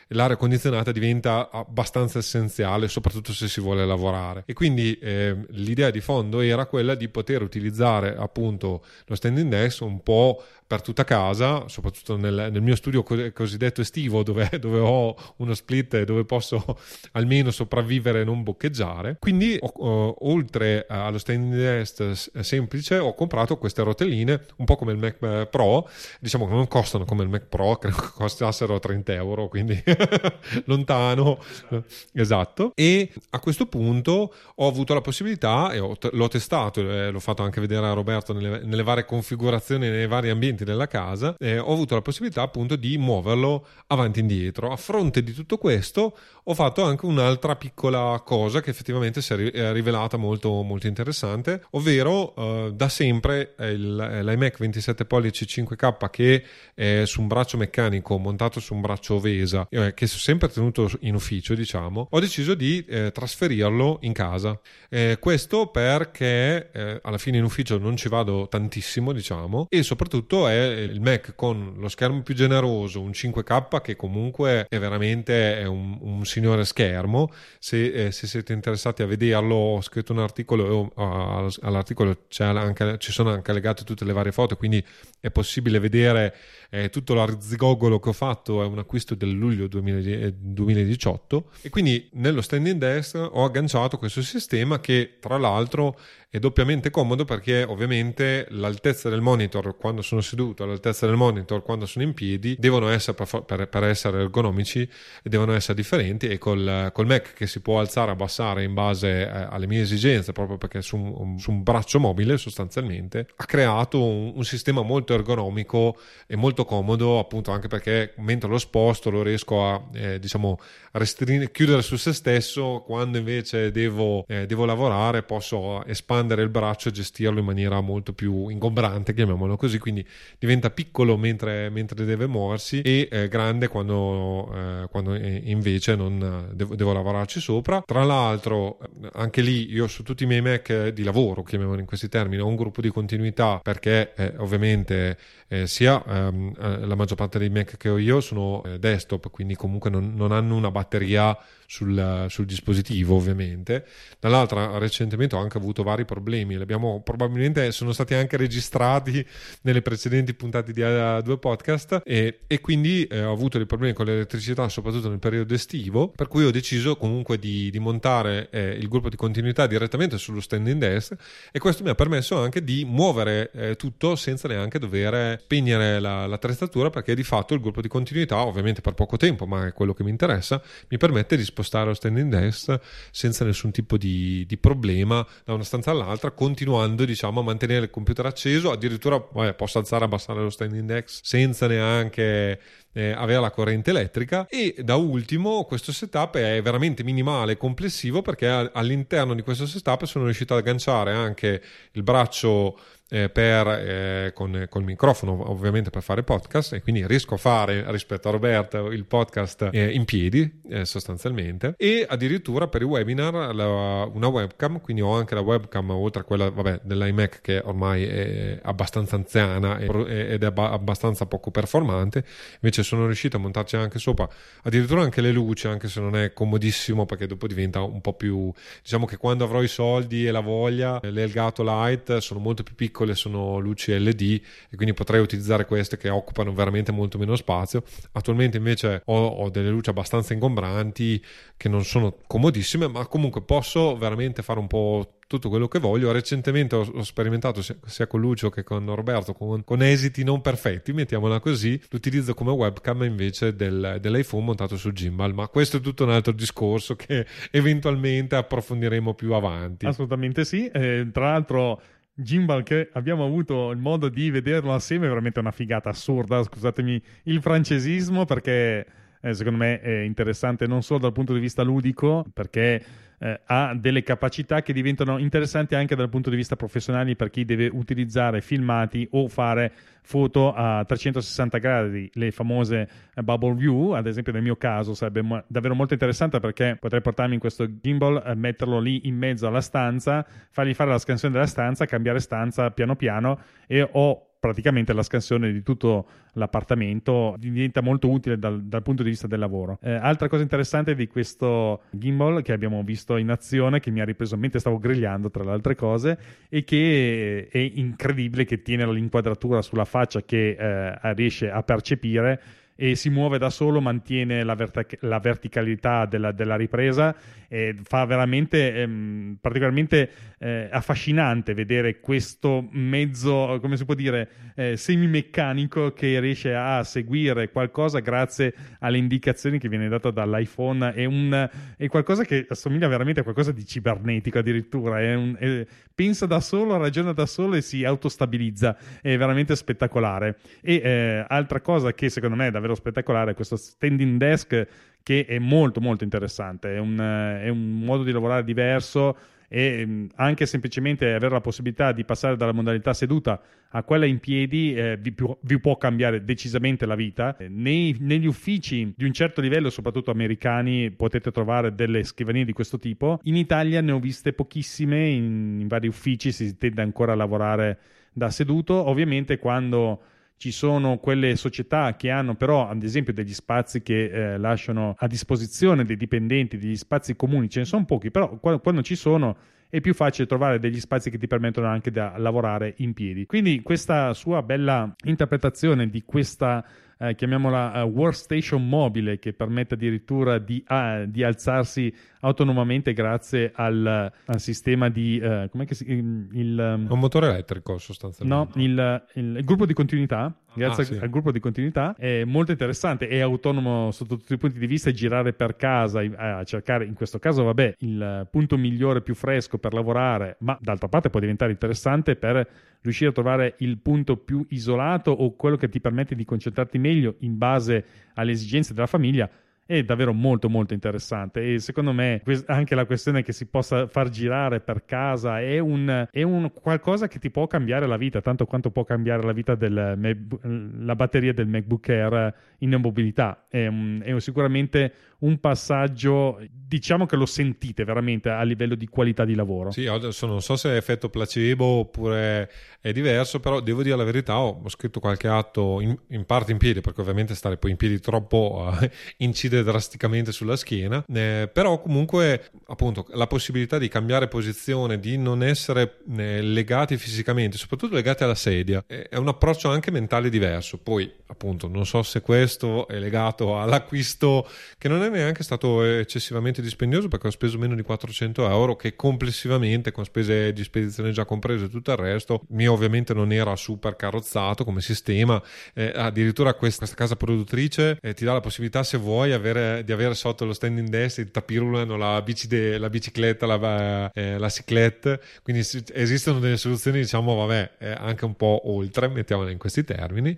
l'aria condizionata diventa abbastanza essenziale, soprattutto se si vuole lavorare. E quindi eh, l'idea di fondo era quella di poter utilizzare appunto lo standing desk un po' per tutta casa, soprattutto nel, nel mio studio cosiddetto estivo, dove, dove, ho uno split dove posso almeno sopravvivere e non boccheggiare. Quindi, ho, oltre allo standing desk semplice, ho comprato queste rotelline, un po' come il Mac Pro, diciamo che non costano come il Mac Pro, credo che costassero 30 euro, quindi lontano. Esatto. E a questo punto ho avuto la possibilità, e ho, l'ho testato, eh, l'ho fatto anche vedere a Roberto nelle, nelle varie configurazioni, nei vari ambienti della casa, eh, ho avuto la possibilità appunto di muoverlo avanti e indietro. A fronte di tutto questo ho fatto anche un'altra piccola cosa che effettivamente si è rivelata molto, molto interessante, ovvero eh, da sempre il, l'iMac 27 pollici 5K che è su un braccio meccanico montato su un braccio Vesa, eh, che ho sempre tenuto in ufficio, diciamo, ho deciso di eh, trasferirlo in casa. Eh, questo perché eh, alla fine in ufficio non ci vado tantissimo, diciamo, e soprattutto è il Mac con lo schermo più generoso, un 5K che comunque è veramente è un, un, signore schermo. Se, eh, se, siete interessati a vederlo, ho scritto un articolo, uh, all'articolo anche, ci sono anche legate tutte le varie foto, quindi è possibile vedere eh, tutto l'arzigogolo che ho fatto, è un acquisto del luglio 2018 e quindi nello standing desk ho agganciato questo sistema che tra l'altro è doppiamente comodo perché ovviamente l'altezza del monitor quando sono seduto, l'altezza del monitor quando sono in piedi devono essere per, per, per essere ergonomici e devono essere differenti e col, col, Mac che si può alzare e abbassare in base eh, alle mie esigenze proprio perché su un, su un, braccio mobile sostanzialmente ha creato un, un sistema molto ergonomico e molto comodo appunto anche perché mentre lo sposto lo riesco a eh, diciamo restring- chiudere su se stesso quando invece devo, eh, devo lavorare posso espandere il braccio e gestirlo in maniera molto più ingombrante, chiamiamolo così, quindi diventa piccolo mentre, mentre deve muoversi e eh, grande quando, eh, quando invece non devo, devo, lavorarci sopra. Tra l'altro, anche lì io su tutti i miei Mac di lavoro, chiamiamolo in questi termini, ho un gruppo di continuità perché eh, ovviamente eh, sia ehm, eh, la maggior parte dei Mac che ho io sono eh, desktop, quindi comunque non, non hanno una batteria sul, sul, dispositivo ovviamente. Dall'altra recentemente ho anche avuto vari problemi, li abbiamo probabilmente sono stati anche registrati nelle precedenti puntate di A2 Podcast e, e quindi eh, ho avuto dei problemi con l'elettricità soprattutto nel periodo estivo, per cui ho deciso comunque di, di montare eh, il gruppo di continuità direttamente sullo standing desk e questo mi ha permesso anche di muovere eh, tutto senza neanche dover spegnere la, l'attrezzatura perché di fatto il gruppo di continuità ovviamente per poco tempo ma è quello che mi interessa mi permette di spostare lo standing desk senza nessun tipo di, di problema da una stanza all'altra continuando diciamo a mantenere il computer acceso. Addirittura vabbè, posso alzare e abbassare lo standing desk senza neanche eh, avere la corrente elettrica. E da ultimo questo setup è veramente minimale e complessivo perché all'interno di questo setup sono riuscito ad agganciare anche il braccio eh, per, eh, con, col microfono ovviamente per fare podcast e quindi riesco a fare rispetto a Roberto il podcast eh, in piedi eh, sostanzialmente. E addirittura per i webinar la, una webcam quindi ho anche la webcam oltre a quella vabbè, dell'iMac che ormai è abbastanza anziana ed è abbastanza poco performante. Invece sono riuscito a montarci anche sopra addirittura anche le luci anche se non è comodissimo perché dopo diventa un po' più diciamo che quando avrò i soldi e la voglia le Elgato Light sono molto più piccole piccole sono luci LED e quindi potrei utilizzare queste che occupano veramente molto meno spazio. Attualmente invece ho, ho delle luci abbastanza ingombranti che non sono comodissime, ma comunque posso veramente fare un po' tutto quello che voglio. Recentemente ho, ho sperimentato sia, sia, con Lucio che con Roberto con, con, esiti non perfetti, mettiamola così, l'utilizzo come webcam invece del, dell'iPhone montato su gimbal, ma questo è tutto un altro discorso che eventualmente approfondiremo più avanti. Assolutamente sì, eh, tra l'altro gimbal che abbiamo avuto il modo di vederlo assieme è veramente una figata assurda, scusatemi il francesismo perché eh, secondo me è interessante non solo dal punto di vista ludico perché eh, ha delle capacità che diventano interessanti anche dal punto di vista professionale per chi deve utilizzare filmati o fare foto a 360 gradi, le famose eh, bubble view, ad esempio nel mio caso sarebbe mo- davvero molto interessante perché potrei portarmi in questo gimbal, eh, metterlo lì in mezzo alla stanza, fargli fare la scansione della stanza, cambiare stanza piano piano e ho praticamente la scansione di tutto l'appartamento diventa molto utile dal, dal punto di vista del lavoro. Eh, altra cosa interessante di questo gimbal che abbiamo visto in azione, che mi ha ripreso mentre stavo grigliando tra le altre cose, e che è incredibile che tiene l'inquadratura sulla faccia che eh, riesce a percepire e si muove da solo, mantiene la, vertic- la verticalità della, della, ripresa e fa veramente ehm, particolarmente eh, affascinante vedere questo mezzo, come si può dire, eh, semimeccanico che riesce a seguire qualcosa grazie alle indicazioni che viene data dall'iPhone. È, un, è qualcosa che assomiglia veramente a qualcosa di cibernetico addirittura. È un, è, pensa da solo, ragiona da solo e si autostabilizza. È veramente spettacolare. E eh, altra cosa che secondo me è davvero spettacolare è questo standing desk che è molto molto interessante. È un, è un modo di lavorare diverso e mm, anche semplicemente avere la possibilità di passare dalla modalità seduta a quella in piedi eh, vi, vi, può cambiare decisamente la vita. Nei, negli uffici di un certo livello, soprattutto americani, potete trovare delle scrivanie di questo tipo. In Italia ne ho viste pochissime, in, in vari uffici si tende ancora a lavorare da seduto. Ovviamente quando ci sono quelle società che hanno però ad esempio degli spazi che eh, lasciano a disposizione dei dipendenti, degli spazi comuni, ce ne sono pochi, però quando, quando ci sono è più facile trovare degli spazi che ti permettono anche di lavorare in piedi. Quindi questa sua bella interpretazione di questa eh, chiamiamola uh, workstation mobile che permette addirittura di, uh, di alzarsi autonomamente grazie al, al sistema di uh, come si il, il, um, un motore elettrico sostanzialmente no il, il, il gruppo di continuità grazie ah, sì. al gruppo di continuità è molto interessante è autonomo sotto tutti i punti di vista girare per casa a cercare in questo caso vabbè il punto migliore più fresco per lavorare ma d'altra parte può diventare interessante per riuscire a trovare il punto più isolato o quello che ti permette di concentrarti meglio in base alle esigenze della famiglia è davvero molto molto interessante e secondo me anche la questione che si possa far girare per casa è un, è un qualcosa che ti può cambiare la vita tanto quanto può cambiare la vita della batteria del MacBook Air in mobilità è, è sicuramente un passaggio, diciamo che lo sentite veramente a livello di qualità di lavoro. Sì, adesso non so se è effetto placebo oppure è diverso, però devo dire la verità, ho scritto qualche atto in, in, parte in piedi, perché ovviamente stare poi in piedi troppo uh, incide incide drasticamente sulla schiena, eh, però comunque appunto la possibilità di cambiare posizione, di non essere eh, legati fisicamente, soprattutto legati alla sedia, è un approccio anche mentale diverso. Poi appunto non so se questo è legato all'acquisto che non è neanche stato eccessivamente dispendioso perché ho speso meno di 400 euro che complessivamente con spese di spedizione già comprese e tutto il resto mi ovviamente non era super carrozzato come sistema eh, addirittura questa, questa, casa produttrice eh, ti dà la possibilità se vuoi avere, di avere sotto lo standing desk il tapirulano la, bici de, la bicicletta la, eh, la cyclette. Quindi esistono delle soluzioni diciamo vabbè eh, anche un po' oltre mettiamola in questi termini.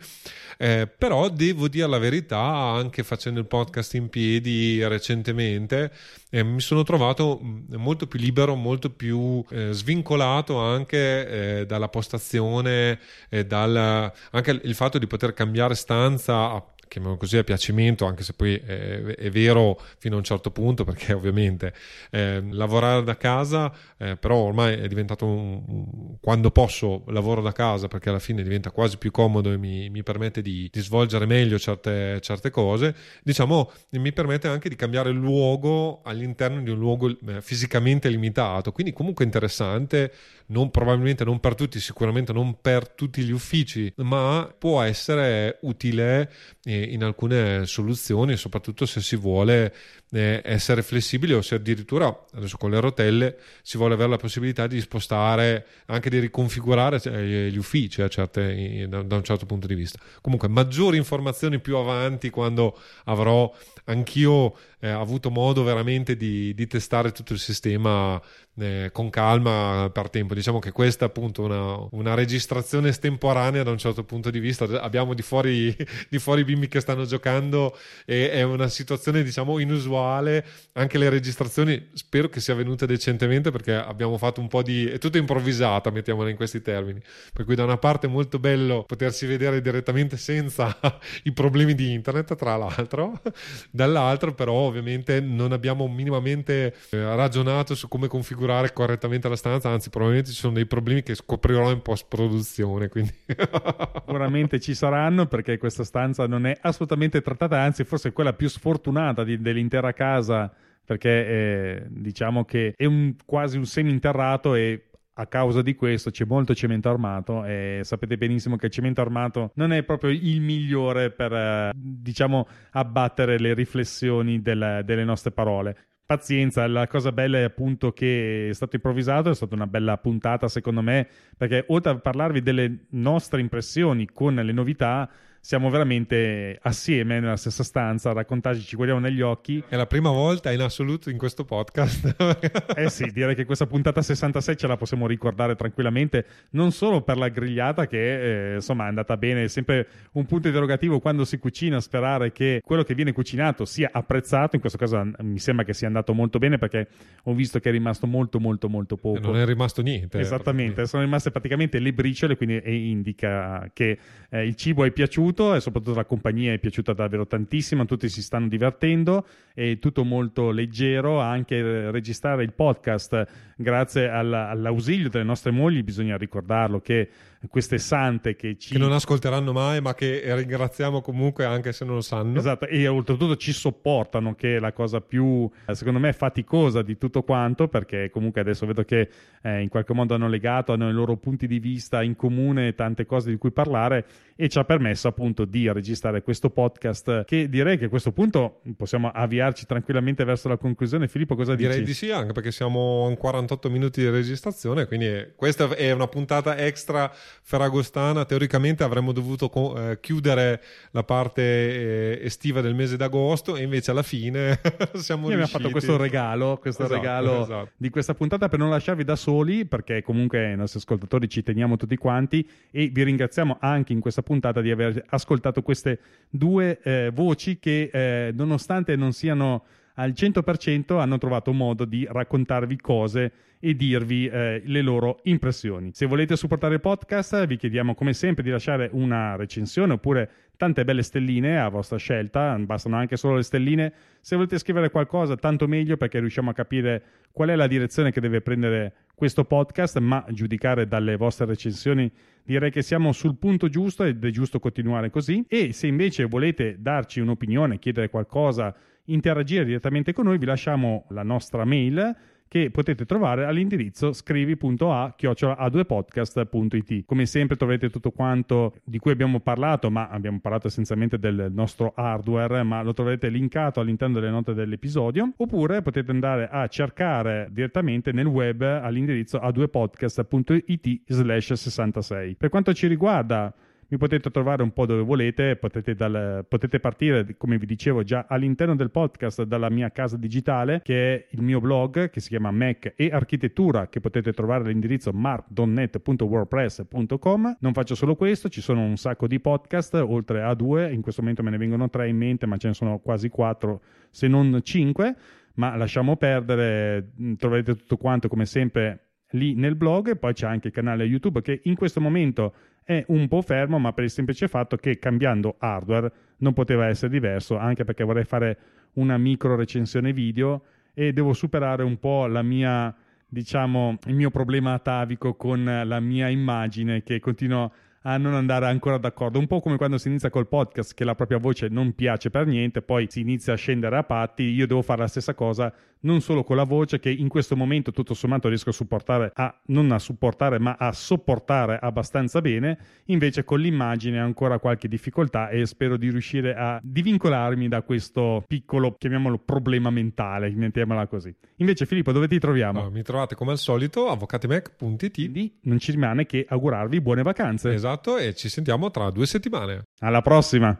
Eh, però devo dire la verità anche facendo il podcast in piedi recentemente eh, mi sono trovato mm, molto più libero, molto più eh, svincolato anche eh, dalla postazione, dal, anche il fatto di poter cambiare stanza chiamiamolo così, a piacimento, anche se poi è, è, vero fino a un certo punto, perché ovviamente eh, lavorare da casa, eh, però ormai è diventato un, quando posso lavoro da casa, perché alla fine diventa quasi più comodo e mi, mi permette di, di, svolgere meglio certe, certe, cose, diciamo, mi permette anche di cambiare luogo all'interno di un luogo eh, fisicamente limitato, quindi comunque interessante, non, probabilmente non per tutti, sicuramente non per tutti gli uffici, ma può essere utile eh, in alcune soluzioni, soprattutto se si vuole eh, essere flessibili o se addirittura adesso con le rotelle si vuole avere la possibilità di spostare, anche di riconfigurare eh, gli uffici a certe, da un certo punto di vista. Comunque maggiori informazioni più avanti quando avrò anch'io eh, avuto modo veramente di, di, testare tutto il sistema eh, con calma per tempo. Diciamo che questa è appunto una, una, registrazione estemporanea da un certo punto di vista. Abbiamo di fuori, di fuori bimbi che stanno giocando e è una situazione diciamo inusuale. Anche le registrazioni spero che sia venuta decentemente perché abbiamo fatto un po' di... è tutto improvvisata, mettiamola in questi termini. Per cui da una parte è molto bello potersi vedere direttamente senza i problemi di internet, tra l'altro dall'altro però ovviamente non abbiamo minimamente eh, ragionato su come configurare correttamente la stanza, anzi probabilmente ci sono dei problemi che scoprirò in post produzione. Quindi... Sicuramente ci saranno perché questa stanza non è assolutamente trattata, anzi forse è quella più sfortunata di, dell'intera casa perché eh, diciamo che è un, quasi un semi-interrato e a causa di questo c'è molto cemento armato e sapete benissimo che il cemento armato non è proprio il migliore per eh, diciamo abbattere le riflessioni del, delle nostre parole. Pazienza, la cosa bella è appunto che è stato improvvisato, è stata una bella puntata secondo me, perché oltre a parlarvi delle nostre impressioni con le novità, siamo veramente assieme nella stessa stanza a raccontarci, ci guardiamo negli occhi. È la prima volta in assoluto in questo podcast. eh sì, direi che questa puntata 66 ce la possiamo ricordare tranquillamente, non solo per la grigliata che eh, insomma è andata bene, è sempre un punto interrogativo quando si cucina, sperare che quello che viene cucinato sia apprezzato, in questo caso mi sembra che sia andato molto bene perché ho visto che è rimasto molto molto molto poco. non è rimasto niente. Esattamente, sono rimaste praticamente le briciole, quindi indica che eh, il cibo è piaciuto piaciuto e soprattutto la compagnia è piaciuta davvero tantissimo, tutti si stanno divertendo, è tutto molto leggero, anche registrare il podcast. Grazie all'ausilio delle nostre mogli, bisogna ricordarlo che queste sante che ci... Che non ascolteranno mai, ma che ringraziamo comunque anche se non lo sanno. Esatto, e oltretutto ci sopportano, che è la cosa più, secondo me, faticosa di tutto quanto, perché comunque adesso vedo che eh, in qualche modo hanno legato, hanno i loro punti di vista in comune, tante cose di cui parlare, e ci ha permesso appunto di registrare questo podcast, che direi che a questo punto possiamo avviarci tranquillamente verso la conclusione. Filippo, cosa direi dici? Direi di sì, anche perché siamo a 48 minuti di registrazione, quindi questa è una puntata extra ferragostana, teoricamente avremmo dovuto co- eh, chiudere la parte eh, estiva del mese d'agosto e invece alla fine siamo Io riusciti. abbiamo fatto questo regalo, questo esatto, regalo esatto. di questa puntata per non lasciarvi da soli, perché comunque i nostri ascoltatori ci teniamo tutti quanti e vi ringraziamo anche in questa puntata di aver ascoltato queste due eh, voci che eh, nonostante non siano al 100% hanno trovato modo di raccontarvi cose e dirvi eh, le loro impressioni. Se volete supportare il podcast, vi chiediamo come sempre di lasciare una recensione oppure tante belle stelline a vostra scelta, bastano anche solo le stelline. Se volete scrivere qualcosa, tanto meglio perché riusciamo a capire qual è la direzione che deve prendere questo podcast, ma giudicare dalle vostre recensioni direi che siamo sul punto giusto ed è giusto continuare così. E se invece volete darci un'opinione, chiedere qualcosa interagire direttamente con noi, vi lasciamo la nostra mail che potete trovare all'indirizzo scrivi.a-a2podcast.it. Come sempre troverete tutto quanto di cui abbiamo parlato, ma abbiamo parlato essenzialmente del nostro hardware, ma lo troverete linkato all'interno delle note dell'episodio, oppure potete andare a cercare direttamente nel web all'indirizzo a2podcast.it slash 66. Per quanto ci riguarda, mi potete trovare un po' dove volete, potete, dal, potete, partire, come vi dicevo già, all'interno del podcast dalla mia casa digitale, che è il mio blog, che si chiama Mac e Architettura, che potete trovare all'indirizzo mark.net.wordpress.com. Non faccio solo questo, ci sono un sacco di podcast, oltre a due, in questo momento me ne vengono tre in mente, ma ce ne sono quasi quattro, se non cinque. Ma lasciamo perdere, troverete tutto quanto come sempre lì nel blog, poi c'è anche il canale YouTube che in questo momento è un po' fermo, ma per il semplice fatto che cambiando hardware non poteva essere diverso, anche perché vorrei fare una micro recensione video e devo superare un po' la mia, diciamo, il mio problema atavico con la mia immagine che continua a non andare ancora d'accordo. Un po' come quando si inizia col podcast, che la propria voce non piace per niente, poi si inizia a scendere a patti. Io devo fare la stessa cosa non solo con la voce che in questo momento tutto sommato riesco a supportare, a, non a supportare ma a sopportare abbastanza bene, invece con l'immagine ho ancora qualche difficoltà e spero di riuscire a divincolarmi da questo piccolo, chiamiamolo problema mentale, mettiamola così. Invece Filippo dove ti troviamo? No, mi trovate come al solito avvocatimec.it Quindi non ci rimane che augurarvi buone vacanze. Esatto e ci sentiamo tra due settimane. Alla prossima!